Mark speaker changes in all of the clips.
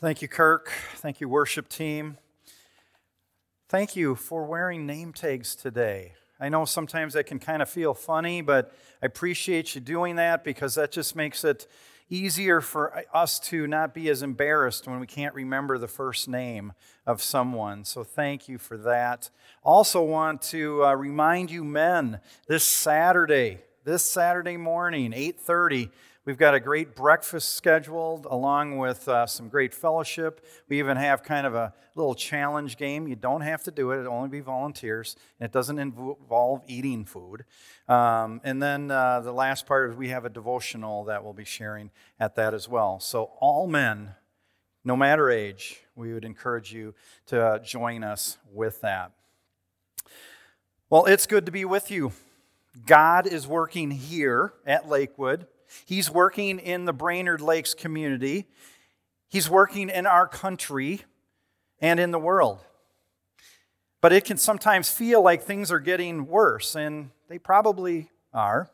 Speaker 1: Thank you, Kirk. Thank you, worship team. Thank you for wearing name tags today. I know sometimes that can kind of feel funny, but I appreciate you doing that because that just makes it easier for us to not be as embarrassed when we can't remember the first name of someone. So thank you for that. Also want to uh, remind you men this Saturday, this Saturday morning, 8:30, we've got a great breakfast scheduled along with uh, some great fellowship. We even have kind of a little challenge game. You don't have to do it; it'll only be volunteers, and it doesn't involve eating food. Um, and then uh, the last part is we have a devotional that we'll be sharing at that as well. So, all men, no matter age, we would encourage you to uh, join us with that. Well, it's good to be with you. God is working here at Lakewood. He's working in the Brainerd Lakes community. He's working in our country and in the world. But it can sometimes feel like things are getting worse, and they probably are.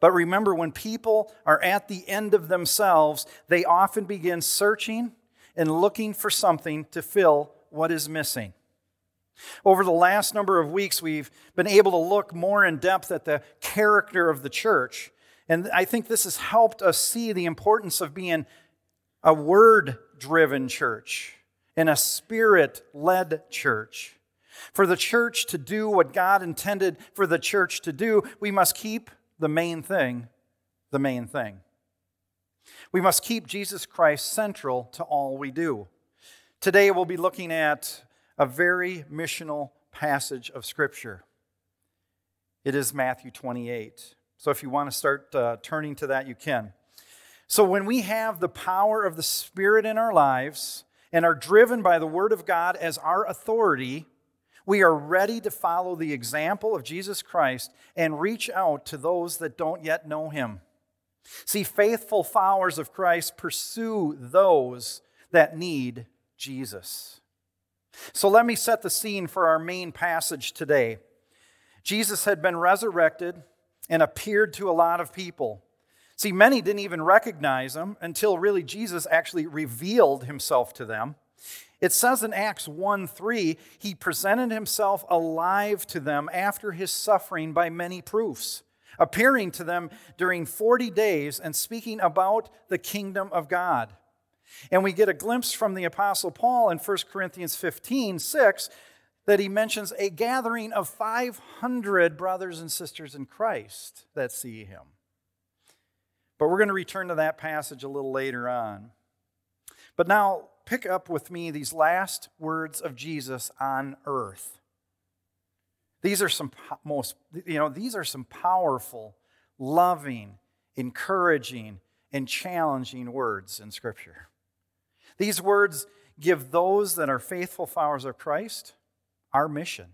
Speaker 1: But remember, when people are at the end of themselves, they often begin searching and looking for something to fill what is missing. Over the last number of weeks, we've been able to look more in depth at the character of the church. And I think this has helped us see the importance of being a word driven church and a spirit led church. For the church to do what God intended for the church to do, we must keep the main thing the main thing. We must keep Jesus Christ central to all we do. Today we'll be looking at a very missional passage of Scripture. It is Matthew 28. So if you want to start uh, turning to that, you can. So when we have the power of the Spirit in our lives and are driven by the Word of God as our authority, we are ready to follow the example of Jesus Christ and reach out to those that don't yet know him. See, faithful followers of Christ pursue those that need Jesus. So let me set the scene for our main passage today. Jesus had been resurrected and appeared to a lot of people. See, many didn't even recognize him until really Jesus actually revealed himself to them. It says in Acts 1 3, he presented himself alive to them after his suffering by many proofs, appearing to them during 40 days and speaking about the kingdom of God. And we get a glimpse from the Apostle Paul in 1 Corinthians 15 6 that he mentions a gathering of 500 brothers and sisters in Christ that see him. But we're going to return to that passage a little later on. But now, pick up with me these last words of Jesus on earth. These are some most, you know, these are some powerful, loving, encouraging, and challenging words in Scripture. These words give those that are faithful followers of Christ our mission.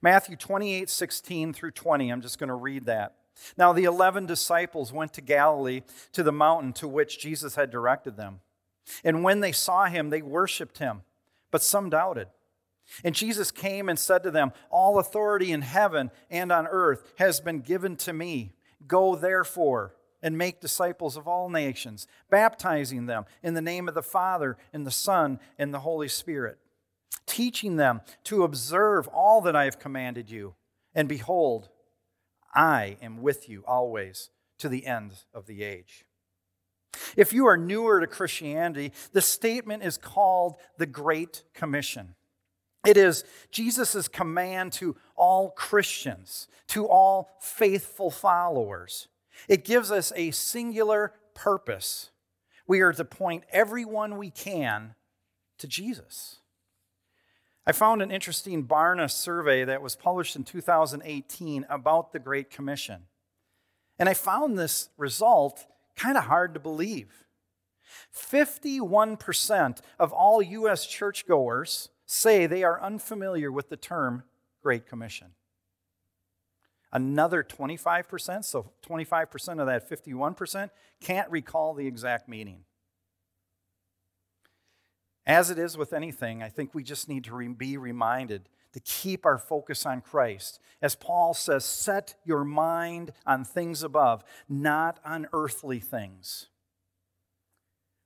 Speaker 1: Matthew 28, 16 through 20, I'm just going to read that. Now, the 11 disciples went to Galilee to the mountain to which Jesus had directed them. And when they saw him, they worshiped him, but some doubted. And Jesus came and said to them, All authority in heaven and on earth has been given to me. Go therefore and make disciples of all nations, baptizing them in the name of the Father, and the Son, and the Holy Spirit, teaching them to observe all that I have commanded you. And behold, I am with you always to the end of the age. If you are newer to Christianity, the statement is called the Great Commission. It is Jesus' command to all Christians, to all faithful followers. It gives us a singular purpose. We are to point everyone we can to Jesus. I found an interesting Barna survey that was published in 2018 about the Great Commission. And I found this result kind of hard to believe. 51% of all U.S. churchgoers say they are unfamiliar with the term Great Commission. Another 25%, so 25% of that 51%, can't recall the exact meaning. As it is with anything, I think we just need to be reminded to keep our focus on Christ. As Paul says, set your mind on things above, not on earthly things.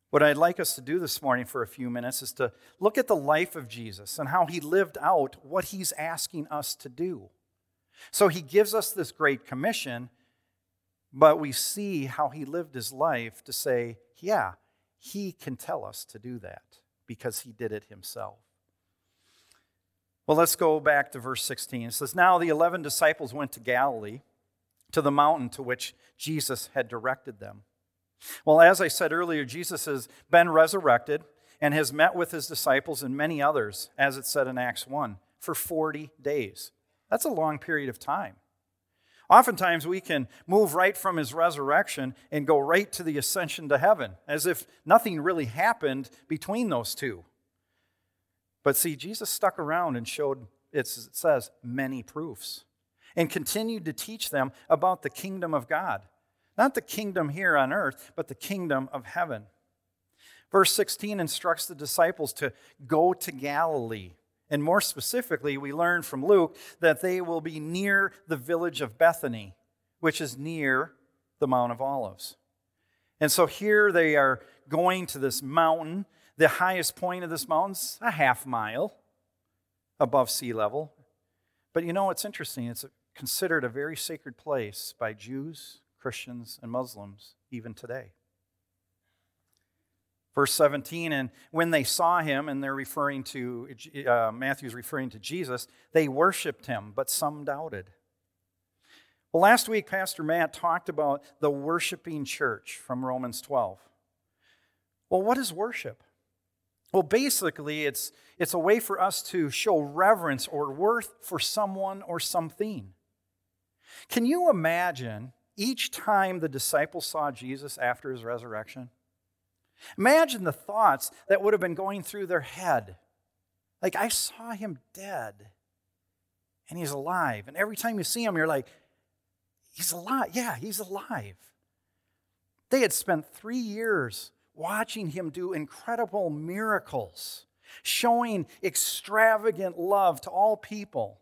Speaker 1: What I'd like us to do this morning for a few minutes is to look at the life of Jesus and how he lived out what he's asking us to do. So he gives us this great commission, but we see how he lived his life to say, yeah, he can tell us to do that because he did it himself. Well, let's go back to verse 16. It says, Now the 11 disciples went to Galilee, to the mountain to which Jesus had directed them. Well, as I said earlier, Jesus has been resurrected and has met with his disciples and many others, as it said in Acts 1, for 40 days. That's a long period of time. Oftentimes, we can move right from his resurrection and go right to the ascension to heaven, as if nothing really happened between those two. But see, Jesus stuck around and showed, it says, many proofs, and continued to teach them about the kingdom of God not the kingdom here on earth, but the kingdom of heaven. Verse 16 instructs the disciples to go to Galilee. And more specifically, we learn from Luke that they will be near the village of Bethany, which is near the Mount of Olives. And so here they are going to this mountain. The highest point of this mountain's a half mile above sea level. But you know, it's interesting. It's considered a very sacred place by Jews, Christians and Muslims even today. Verse 17, and when they saw him, and they're referring to, uh, Matthew's referring to Jesus, they worshiped him, but some doubted. Well, last week, Pastor Matt talked about the worshiping church from Romans 12. Well, what is worship? Well, basically, it's, it's a way for us to show reverence or worth for someone or something. Can you imagine each time the disciples saw Jesus after his resurrection? Imagine the thoughts that would have been going through their head. Like, I saw him dead, and he's alive. And every time you see him, you're like, he's alive. Yeah, he's alive. They had spent three years watching him do incredible miracles, showing extravagant love to all people.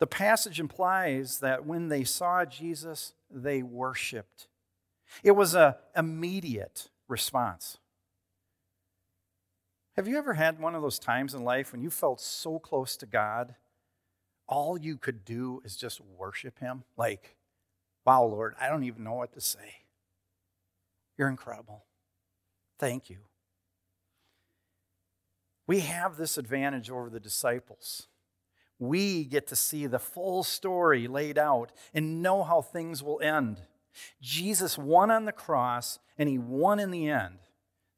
Speaker 1: The passage implies that when they saw Jesus, they worshiped. It was an immediate response. Have you ever had one of those times in life when you felt so close to God, all you could do is just worship Him? Like, wow, Lord, I don't even know what to say. You're incredible. Thank you. We have this advantage over the disciples we get to see the full story laid out and know how things will end. Jesus won on the cross and he won in the end.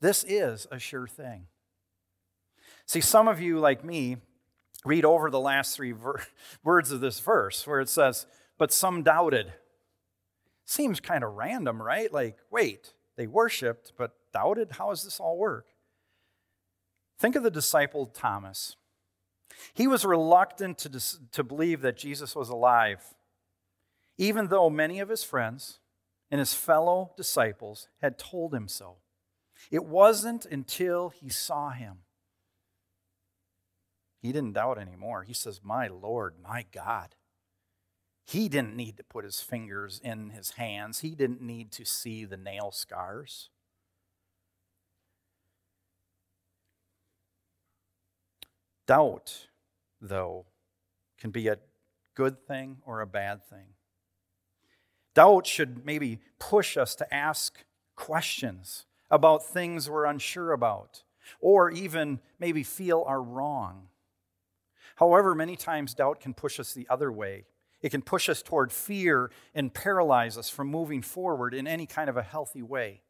Speaker 1: This is a sure thing. See, some of you, like me, read over the last three ver- words of this verse where it says, But some doubted. Seems kind of random, right? Like, wait, they worshiped, but doubted? How does this all work? Think of the disciple Thomas. He was reluctant to, dis- to believe that Jesus was alive, even though many of his friends and his fellow disciples had told him so. It wasn't until he saw him. He didn't doubt anymore. He says, My Lord, my God. He didn't need to put his fingers in his hands, he didn't need to see the nail scars. Doubt, though, can be a good thing or a bad thing. Doubt should maybe push us to ask questions about things we're unsure about, or even maybe feel are wrong. However, many times doubt can push us the other way. It can push us toward fear and paralyze us from moving forward in any kind of a healthy way.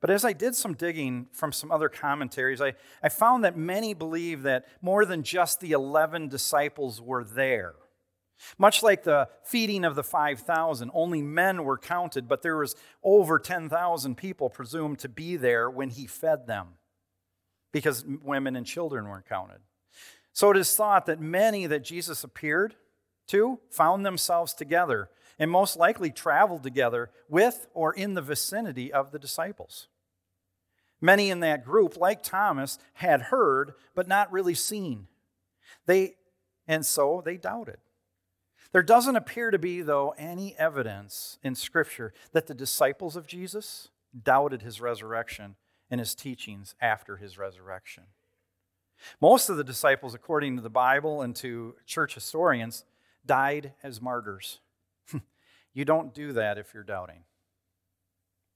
Speaker 1: But as I did some digging from some other commentaries, I, I found that many believe that more than just the 11 disciples were there. Much like the feeding of the 5,000, only men were counted, but there was over 10,000 people presumed to be there when he fed them because women and children weren't counted. So it is thought that many that Jesus appeared to found themselves together and most likely traveled together with or in the vicinity of the disciples. Many in that group, like Thomas, had heard but not really seen. They, and so they doubted. There doesn't appear to be, though, any evidence in Scripture that the disciples of Jesus doubted his resurrection and his teachings after his resurrection. Most of the disciples, according to the Bible and to church historians, died as martyrs. you don't do that if you're doubting.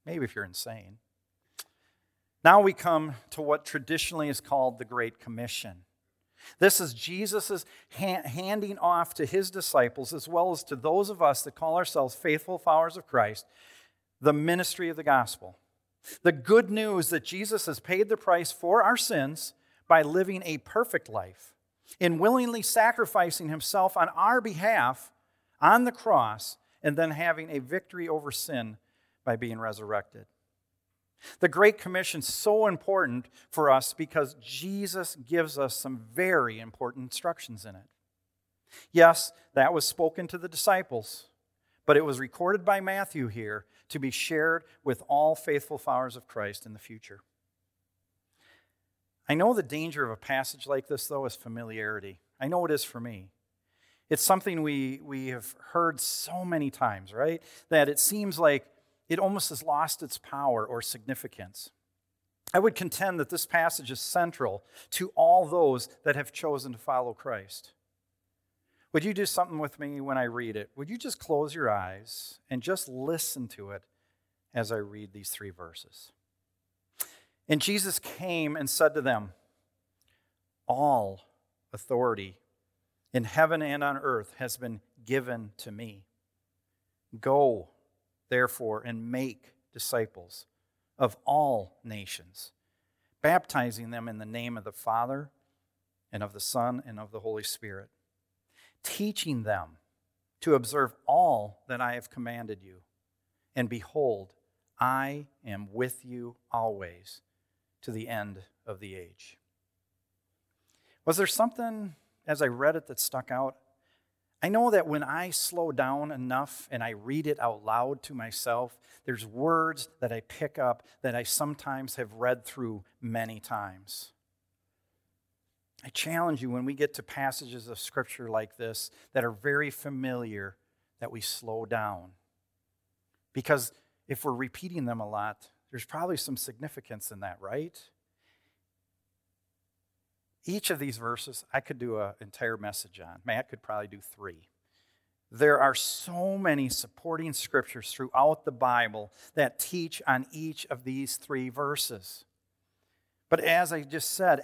Speaker 1: Maybe if you're insane. Now we come to what traditionally is called the Great Commission. This is Jesus' handing off to his disciples, as well as to those of us that call ourselves faithful followers of Christ, the ministry of the gospel. The good news that Jesus has paid the price for our sins by living a perfect life, in willingly sacrificing himself on our behalf on the cross, and then having a victory over sin by being resurrected. The Great Commission is so important for us because Jesus gives us some very important instructions in it. Yes, that was spoken to the disciples, but it was recorded by Matthew here to be shared with all faithful followers of Christ in the future. I know the danger of a passage like this, though, is familiarity. I know it is for me. It's something we, we have heard so many times, right? That it seems like it almost has lost its power or significance. I would contend that this passage is central to all those that have chosen to follow Christ. Would you do something with me when I read it? Would you just close your eyes and just listen to it as I read these three verses? And Jesus came and said to them, All authority in heaven and on earth has been given to me. Go, therefore, and make disciples of all nations, baptizing them in the name of the Father and of the Son and of the Holy Spirit, teaching them to observe all that I have commanded you. And behold, I am with you always to the end of the age. Was there something as I read it that stuck out? I know that when I slow down enough and I read it out loud to myself, there's words that I pick up that I sometimes have read through many times. I challenge you when we get to passages of scripture like this that are very familiar that we slow down. Because if we're repeating them a lot, there's probably some significance in that, right? Each of these verses, I could do an entire message on. Matt could probably do three. There are so many supporting scriptures throughout the Bible that teach on each of these three verses. But as I just said,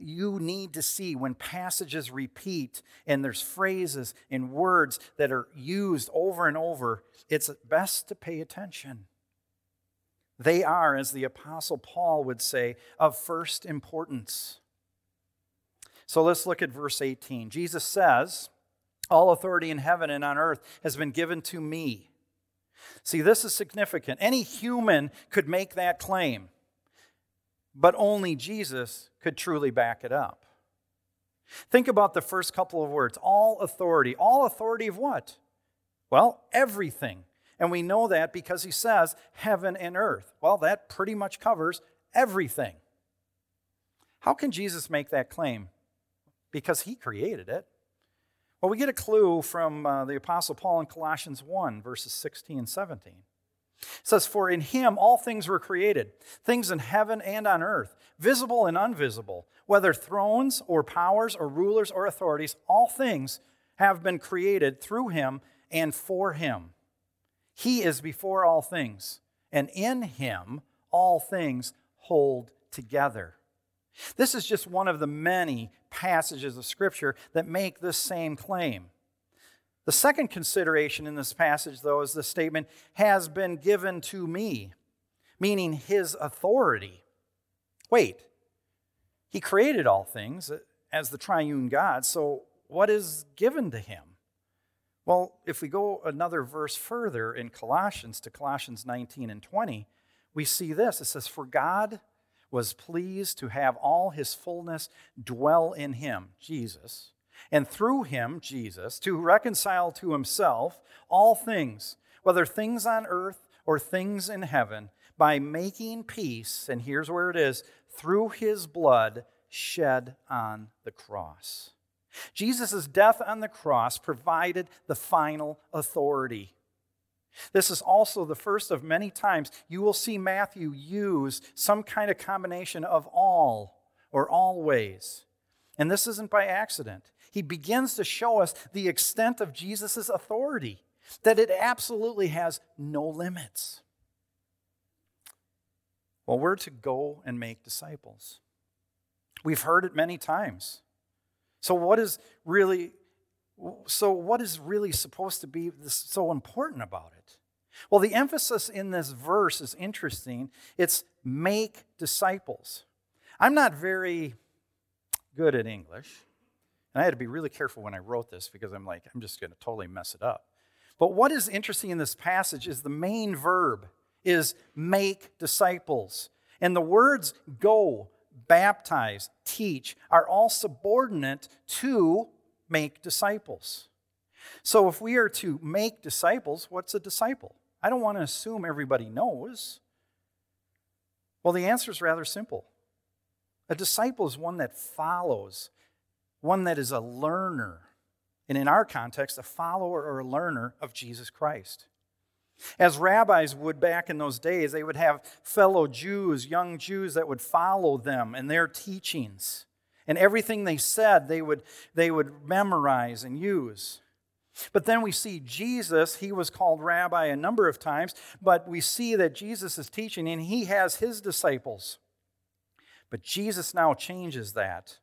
Speaker 1: you need to see when passages repeat and there's phrases and words that are used over and over, it's best to pay attention. They are, as the Apostle Paul would say, of first importance. So let's look at verse 18. Jesus says, All authority in heaven and on earth has been given to me. See, this is significant. Any human could make that claim, but only Jesus could truly back it up. Think about the first couple of words all authority. All authority of what? Well, everything. And we know that because he says heaven and earth. Well, that pretty much covers everything. How can Jesus make that claim? Because he created it. Well, we get a clue from uh, the Apostle Paul in Colossians 1, verses 16 and 17. It says, For in him all things were created, things in heaven and on earth, visible and invisible, whether thrones or powers or rulers or authorities, all things have been created through him and for him. He is before all things, and in him all things hold together. This is just one of the many passages of Scripture that make this same claim. The second consideration in this passage, though, is the statement, has been given to me, meaning his authority. Wait, he created all things as the triune God, so what is given to him? Well, if we go another verse further in Colossians to Colossians 19 and 20, we see this. It says, For God was pleased to have all his fullness dwell in him, Jesus, and through him, Jesus, to reconcile to himself all things, whether things on earth or things in heaven, by making peace, and here's where it is, through his blood shed on the cross. Jesus' death on the cross provided the final authority. This is also the first of many times you will see Matthew use some kind of combination of all or always. And this isn't by accident. He begins to show us the extent of Jesus' authority, that it absolutely has no limits. Well, we're to go and make disciples. We've heard it many times. So, what is really so what is really supposed to be so important about it? Well, the emphasis in this verse is interesting. It's make disciples. I'm not very good at English, and I had to be really careful when I wrote this because I'm like, I'm just going to totally mess it up. But what is interesting in this passage is the main verb is make disciples. And the words go, baptize, teach are all subordinate to make disciples. So if we are to make disciples, what's a disciple? I don't want to assume everybody knows. Well, the answer is rather simple. A disciple is one that follows, one that is a learner. And in our context, a follower or a learner of Jesus Christ. As rabbis would back in those days, they would have fellow Jews, young Jews that would follow them and their teachings. And everything they said, they would, they would memorize and use. But then we see Jesus, he was called rabbi a number of times, but we see that Jesus is teaching and he has his disciples. But Jesus now changes that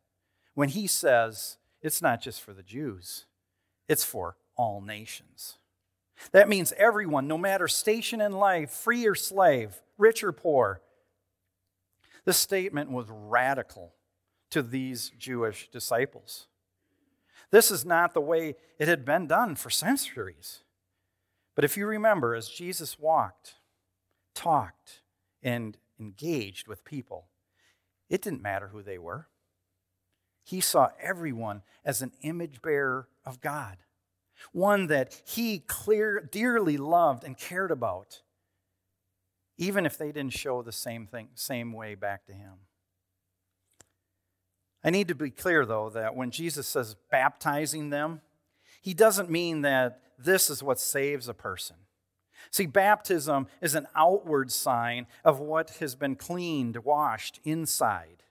Speaker 1: when he says it's not just for the Jews, it's for all nations. That means everyone, no matter station in life, free or slave, rich or poor. This statement was radical to these Jewish disciples. This is not the way it had been done for centuries. But if you remember, as Jesus walked, talked, and engaged with people, it didn't matter who they were. He saw everyone as an image bearer of God one that he clear, dearly loved and cared about, even if they didn't show the same thing, same way back to him. I need to be clear, though, that when Jesus says baptizing them, he doesn't mean that this is what saves a person. See, baptism is an outward sign of what has been cleaned, washed inside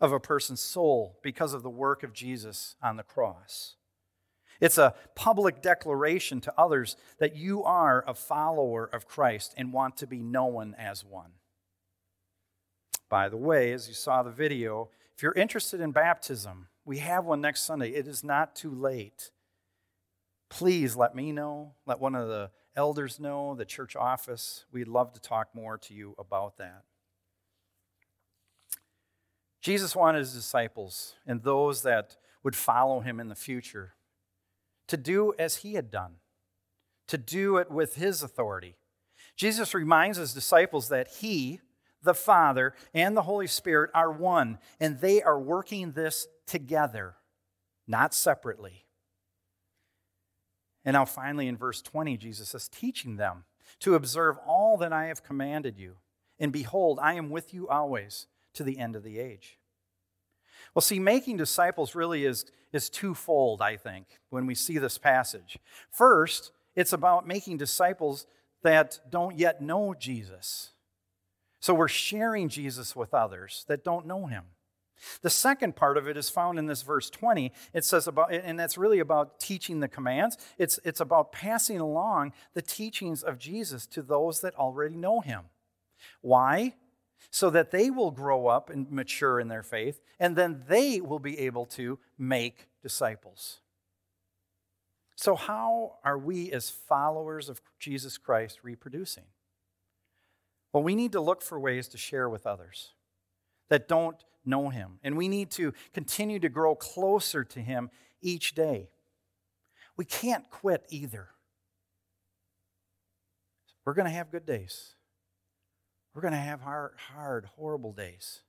Speaker 1: of a person's soul because of the work of Jesus on the cross. It's a public declaration to others that you are a follower of Christ and want to be known as one. By the way, as you saw the video, if you're interested in baptism, we have one next Sunday. It is not too late. Please let me know, let one of the elders know, the church office. We'd love to talk more to you about that. Jesus wanted his disciples and those that would follow him in the future to do as he had done, to do it with his authority. Jesus reminds his disciples that he, the Father, and the Holy Spirit are one, and they are working this together, not separately. And now, finally, in verse 20, Jesus is teaching them to observe all that I have commanded you. And behold, I am with you always to the end of the age. Well, see, making disciples really is, is twofold, I think, when we see this passage. First, it's about making disciples that don't yet know Jesus. So we're sharing Jesus with others that don't know him. The second part of it is found in this verse 20. It says about, and that's really about teaching the commands. It's, it's about passing along the teachings of Jesus to those that already know him. Why? so that they will grow up and mature in their faith, and then they will be able to make disciples. So, how are we as followers of Jesus Christ reproducing? Well, we need to look for ways to share with others that don't know Him, and we need to continue to grow closer to Him each day. We can't quit either. We're going to have good days. We're going to have hard, hard, horrible days.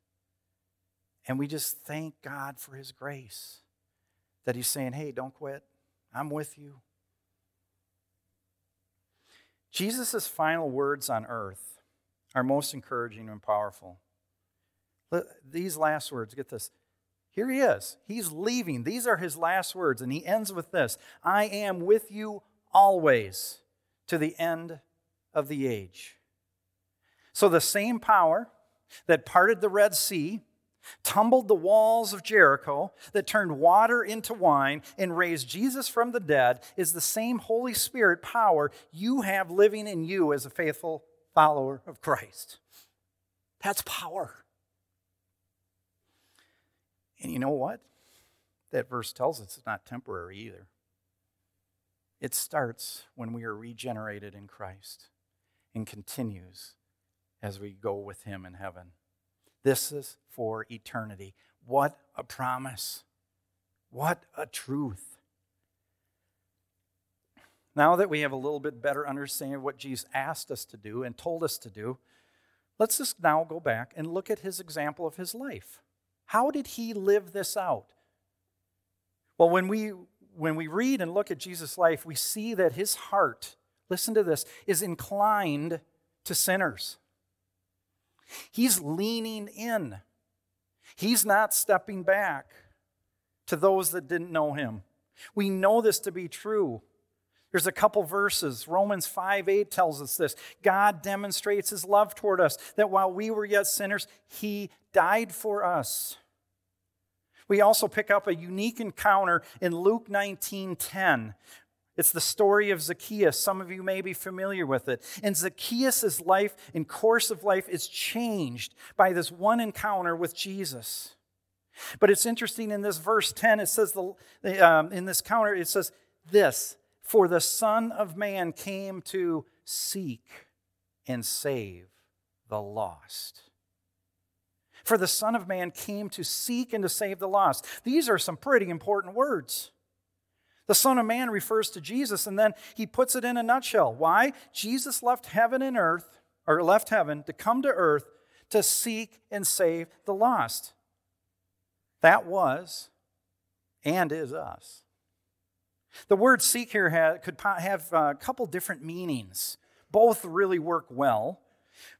Speaker 1: And we just thank God for His grace that He's saying, hey, don't quit. I'm with you. Jesus' final words on earth are most encouraging and powerful. These last words, get this. Here he is. He's leaving. These are his last words. And he ends with this I am with you always to the end of the age. So the same power that parted the Red Sea, tumbled the walls of Jericho, that turned water into wine, and raised Jesus from the dead is the same Holy Spirit power you have living in you as a faithful follower of Christ. That's power. And you know what? That verse tells us it's not temporary either. It starts when we are regenerated in Christ and continues as we go with Him in heaven. This is for eternity. What a promise! What a truth. Now that we have a little bit better understanding of what Jesus asked us to do and told us to do, let's just now go back and look at his example of his life. How did he live this out? Well, when we when we read and look at Jesus' life, we see that his heart, listen to this, is inclined to sinners. He's leaning in. He's not stepping back to those that didn't know him. We know this to be true. There's a couple verses. Romans 5 8 tells us this. God demonstrates his love toward us, that while we were yet sinners, he died for us. We also pick up a unique encounter in Luke 19 10, it's the story of Zacchaeus. Some of you may be familiar with it. And Zacchaeus' life and course of life is changed by this one encounter with Jesus. But it's interesting in this verse 10, it says, the, um, in this counter, it says this For the Son of Man came to seek and save the lost. For the Son of Man came to seek and to save the lost. These are some pretty important words. The Son of Man refers to Jesus, and then he puts it in a nutshell. Why? Jesus left heaven and earth, or left heaven to come to earth to seek and save the lost. That was and is us. The word seek here could have a couple different meanings. Both really work well,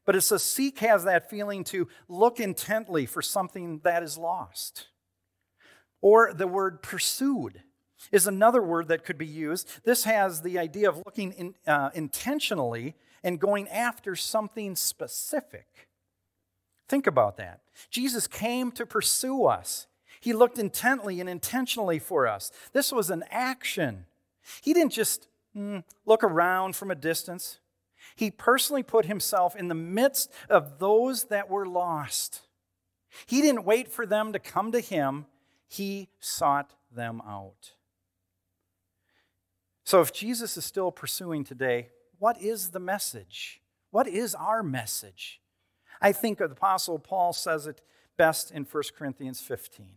Speaker 1: but it says seek has that feeling to look intently for something that is lost. Or the word pursued is another word that could be used. This has the idea of looking in, uh, intentionally and going after something specific. Think about that. Jesus came to pursue us. He looked intently and intentionally for us. This was an action. He didn't just mm, look around from a distance. He personally put himself in the midst of those that were lost. He didn't wait for them to come to him, he sought them out. So, if Jesus is still pursuing today, what is the message? What is our message? I think the Apostle Paul says it best in 1 Corinthians 15.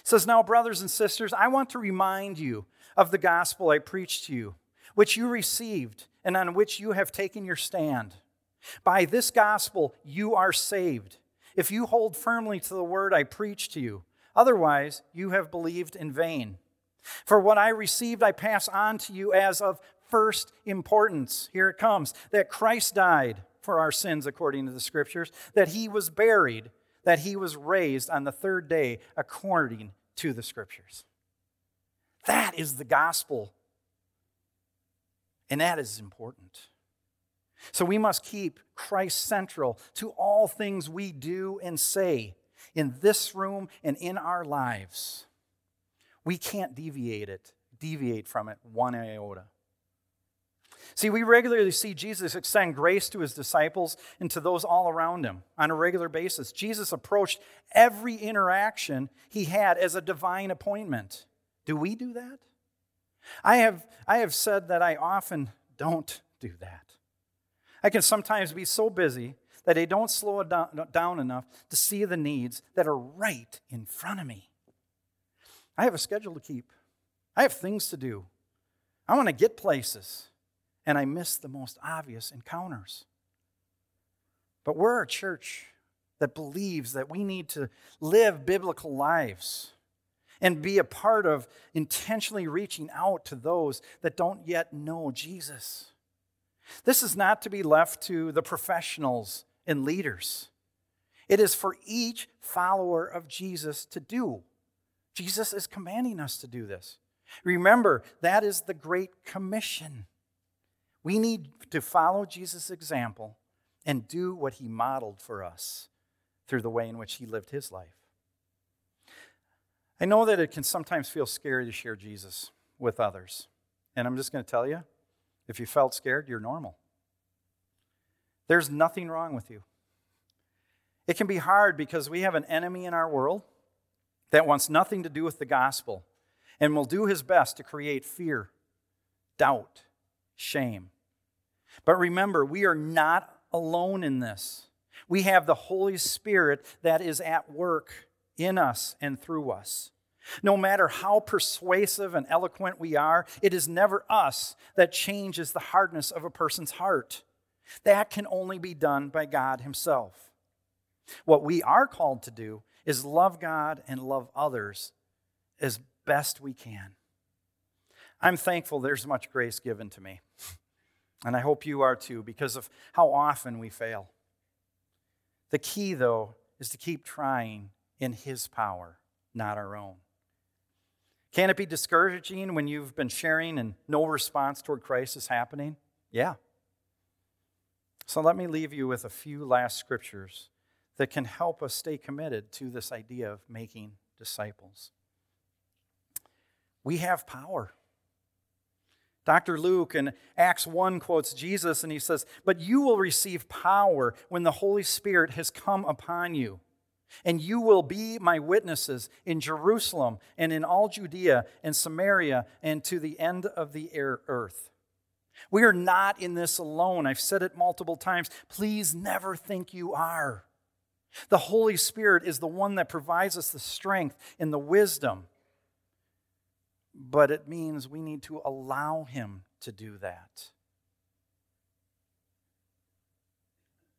Speaker 1: It says, Now, brothers and sisters, I want to remind you of the gospel I preached to you, which you received and on which you have taken your stand. By this gospel you are saved, if you hold firmly to the word I preached to you. Otherwise, you have believed in vain. For what I received, I pass on to you as of first importance. Here it comes that Christ died for our sins according to the Scriptures, that he was buried, that he was raised on the third day according to the Scriptures. That is the gospel. And that is important. So we must keep Christ central to all things we do and say in this room and in our lives. We can't deviate it, deviate from it one iota. See, we regularly see Jesus extend grace to his disciples and to those all around him on a regular basis. Jesus approached every interaction he had as a divine appointment. Do we do that? I have, I have said that I often don't do that. I can sometimes be so busy that I don't slow it down enough to see the needs that are right in front of me. I have a schedule to keep. I have things to do. I want to get places. And I miss the most obvious encounters. But we're a church that believes that we need to live biblical lives and be a part of intentionally reaching out to those that don't yet know Jesus. This is not to be left to the professionals and leaders. It is for each follower of Jesus to do. Jesus is commanding us to do this. Remember, that is the Great Commission. We need to follow Jesus' example and do what he modeled for us through the way in which he lived his life. I know that it can sometimes feel scary to share Jesus with others. And I'm just going to tell you if you felt scared, you're normal. There's nothing wrong with you. It can be hard because we have an enemy in our world that wants nothing to do with the gospel and will do his best to create fear, doubt, shame. But remember, we are not alone in this. We have the Holy Spirit that is at work in us and through us. No matter how persuasive and eloquent we are, it is never us that changes the hardness of a person's heart. That can only be done by God Himself. What we are called to do is love God and love others as best we can. I'm thankful there's much grace given to me. And I hope you are too, because of how often we fail. The key, though, is to keep trying in His power, not our own. Can it be discouraging when you've been sharing and no response toward Christ is happening? Yeah. So let me leave you with a few last scriptures that can help us stay committed to this idea of making disciples. We have power. Dr. Luke in Acts 1 quotes Jesus and he says, But you will receive power when the Holy Spirit has come upon you. And you will be my witnesses in Jerusalem and in all Judea and Samaria and to the end of the earth. We are not in this alone. I've said it multiple times. Please never think you are. The Holy Spirit is the one that provides us the strength and the wisdom but it means we need to allow Him to do that.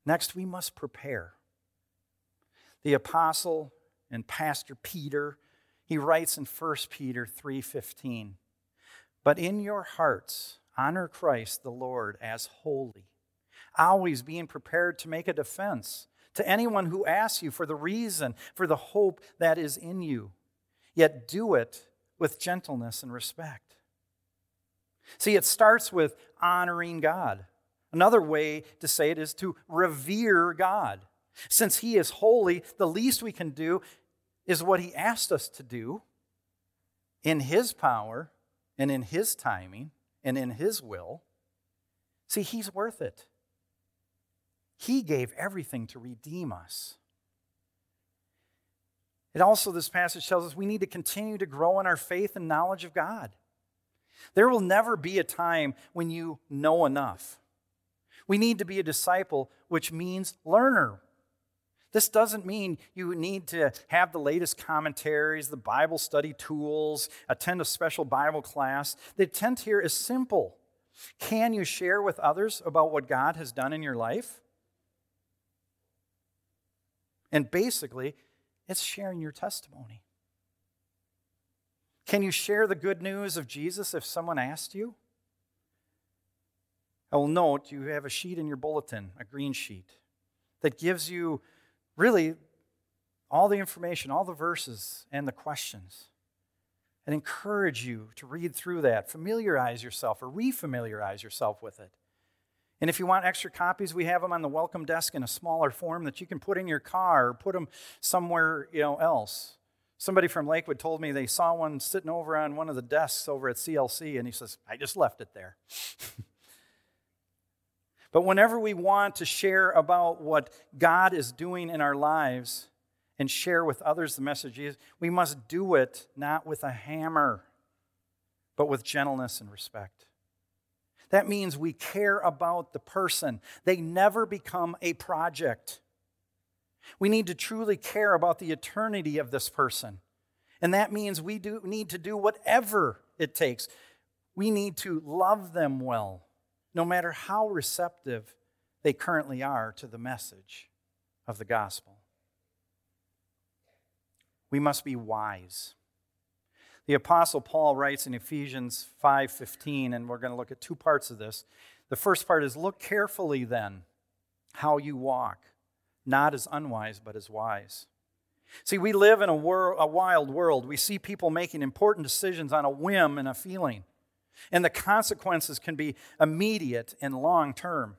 Speaker 1: Next, we must prepare. The apostle and pastor Peter, he writes in 1 Peter 3:15, "But in your hearts honor Christ the Lord as holy, always being prepared to make a defense to anyone who asks you for the reason for the hope that is in you. Yet do it with gentleness and respect. See, it starts with honoring God. Another way to say it is to revere God. Since He is holy, the least we can do is what He asked us to do in His power and in His timing and in His will. See, He's worth it. He gave everything to redeem us. It also, this passage tells us we need to continue to grow in our faith and knowledge of God. There will never be a time when you know enough. We need to be a disciple, which means learner. This doesn't mean you need to have the latest commentaries, the Bible study tools, attend a special Bible class. The intent here is simple. Can you share with others about what God has done in your life? And basically, it's sharing your testimony. Can you share the good news of Jesus if someone asked you? I will note you have a sheet in your bulletin, a green sheet, that gives you really all the information, all the verses, and the questions. And encourage you to read through that, familiarize yourself or refamiliarize yourself with it. And if you want extra copies, we have them on the welcome desk in a smaller form that you can put in your car or put them somewhere you know, else. Somebody from Lakewood told me they saw one sitting over on one of the desks over at CLC, and he says, I just left it there. but whenever we want to share about what God is doing in our lives and share with others the message, we must do it not with a hammer, but with gentleness and respect. That means we care about the person. They never become a project. We need to truly care about the eternity of this person. And that means we do need to do whatever it takes. We need to love them well, no matter how receptive they currently are to the message of the gospel. We must be wise. The apostle Paul writes in Ephesians 5:15 and we're going to look at two parts of this. The first part is look carefully then how you walk, not as unwise but as wise. See, we live in a, wor- a wild world. We see people making important decisions on a whim and a feeling. and the consequences can be immediate and long term.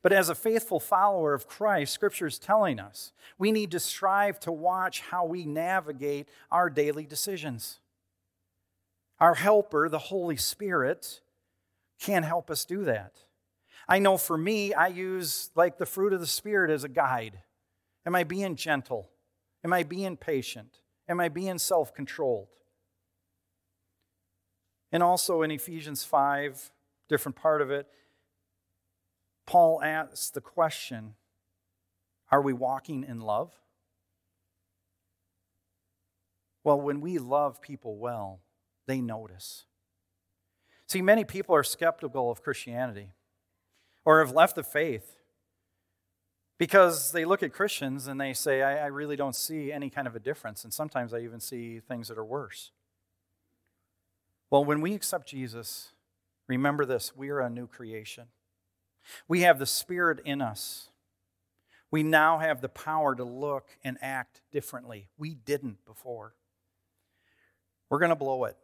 Speaker 1: But as a faithful follower of Christ, Scripture is telling us we need to strive to watch how we navigate our daily decisions. Our helper, the Holy Spirit, can help us do that. I know for me, I use like the fruit of the Spirit as a guide. Am I being gentle? Am I being patient? Am I being self controlled? And also in Ephesians 5, different part of it, Paul asks the question Are we walking in love? Well, when we love people well, they notice. See, many people are skeptical of Christianity or have left the faith because they look at Christians and they say, I, I, really don't see any kind of a difference. And sometimes I even see things that are worse. Well, when we accept Jesus, remember this we are a new creation. We have the Spirit in us. We now have the power to look and act differently. We didn't before. We're going to blow it.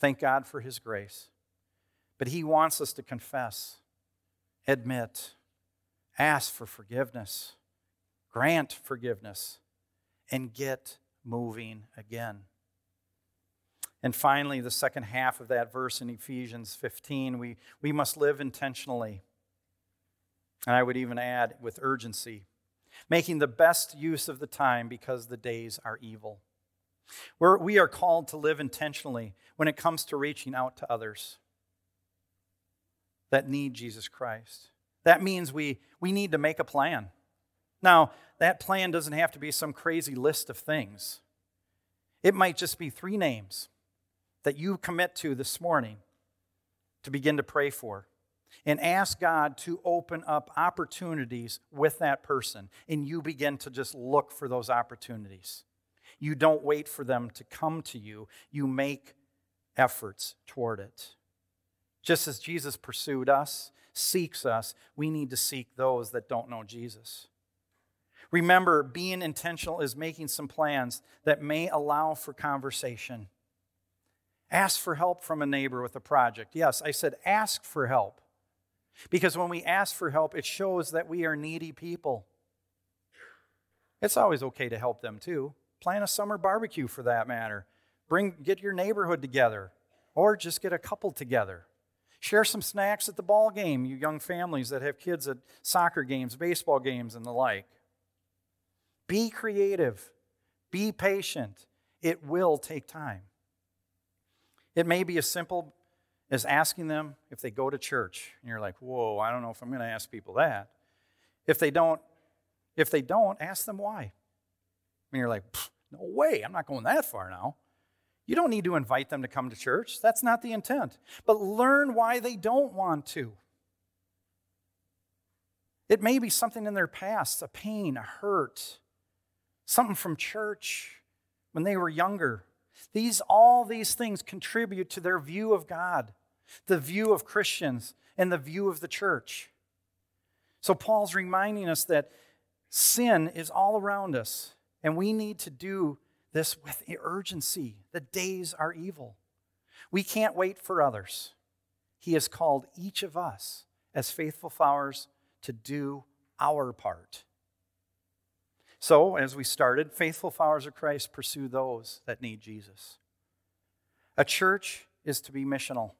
Speaker 1: Thank God for His grace. But He wants us to confess, admit, ask for forgiveness, grant forgiveness, and get moving again. And finally, the second half of that verse in Ephesians 15, we, we must live intentionally. And I would even add with urgency, making the best use of the time because the days are evil. We're, we are called to live intentionally when it comes to reaching out to others that need Jesus Christ. That means we, we need to make a plan. Now, that plan doesn't have to be some crazy list of things. It might just be three names that you commit to this morning to begin to pray for and ask God to open up opportunities with that person. And you begin to just look for those opportunities. You don't wait for them to come to you, you make efforts toward it. Just as Jesus pursued us, seeks us, we need to seek those that don't know Jesus. Remember, being intentional is making some plans that may allow for conversation. Ask for help from a neighbor with a project. Yes, I said ask for help. Because when we ask for help, it shows that we are needy people. It's always okay to help them too. Plan a summer barbecue for that matter. Bring get your neighborhood together or just get a couple together. Share some snacks at the ball game, you young families that have kids at soccer games, baseball games and the like. Be creative. Be patient. It will take time. It may be as simple as asking them if they go to church. And you're like, whoa, I don't know if I'm going to ask people that. If they don't, if they don't, ask them why. And you're like, no way, I'm not going that far now. You don't need to invite them to come to church. That's not the intent. But learn why they don't want to. It may be something in their past, a pain, a hurt, something from church when they were younger. These all these things contribute to their view of God the view of Christians, and the view of the church. So Paul's reminding us that sin is all around us, and we need to do this with urgency. The days are evil. We can't wait for others. He has called each of us as faithful followers to do our part. So, as we started, faithful followers of Christ pursue those that need Jesus. A church is to be missional.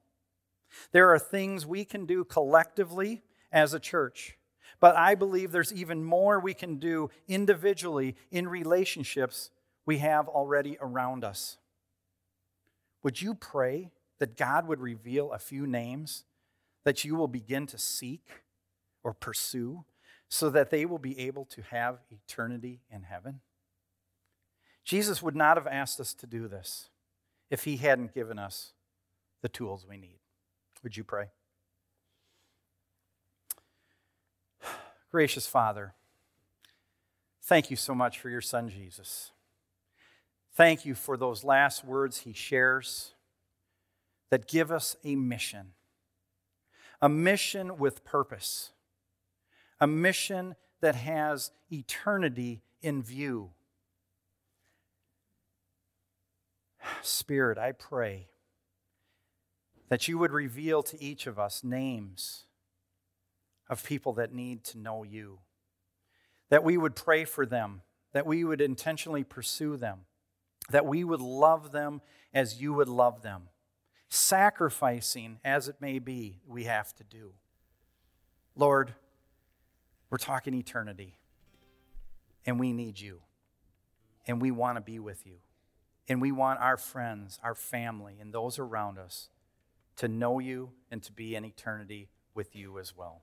Speaker 1: There are things we can do collectively as a church, but I believe there's even more we can do individually in relationships we have already around us. Would you pray that God would reveal a few names that you will begin to seek or pursue so that they will be able to have eternity in heaven? Jesus would not have asked us to do this if he hadn't given us the tools we need. Would you pray? Gracious Father, thank you so much for your Son, Jesus. Thank you for those last words he shares that give us a mission, a mission with purpose, a mission that has eternity in view. Spirit, I pray that you would reveal to each of us names of people that need to know you, that we would pray for them, that we would intentionally pursue them, that we would love them as you would love them, sacrificing as it may be, we have to do. Lord, we're talking eternity, and we need you, and we want to be with you, and we want our friends, our family, and those around us to know you and to be in eternity with you as well.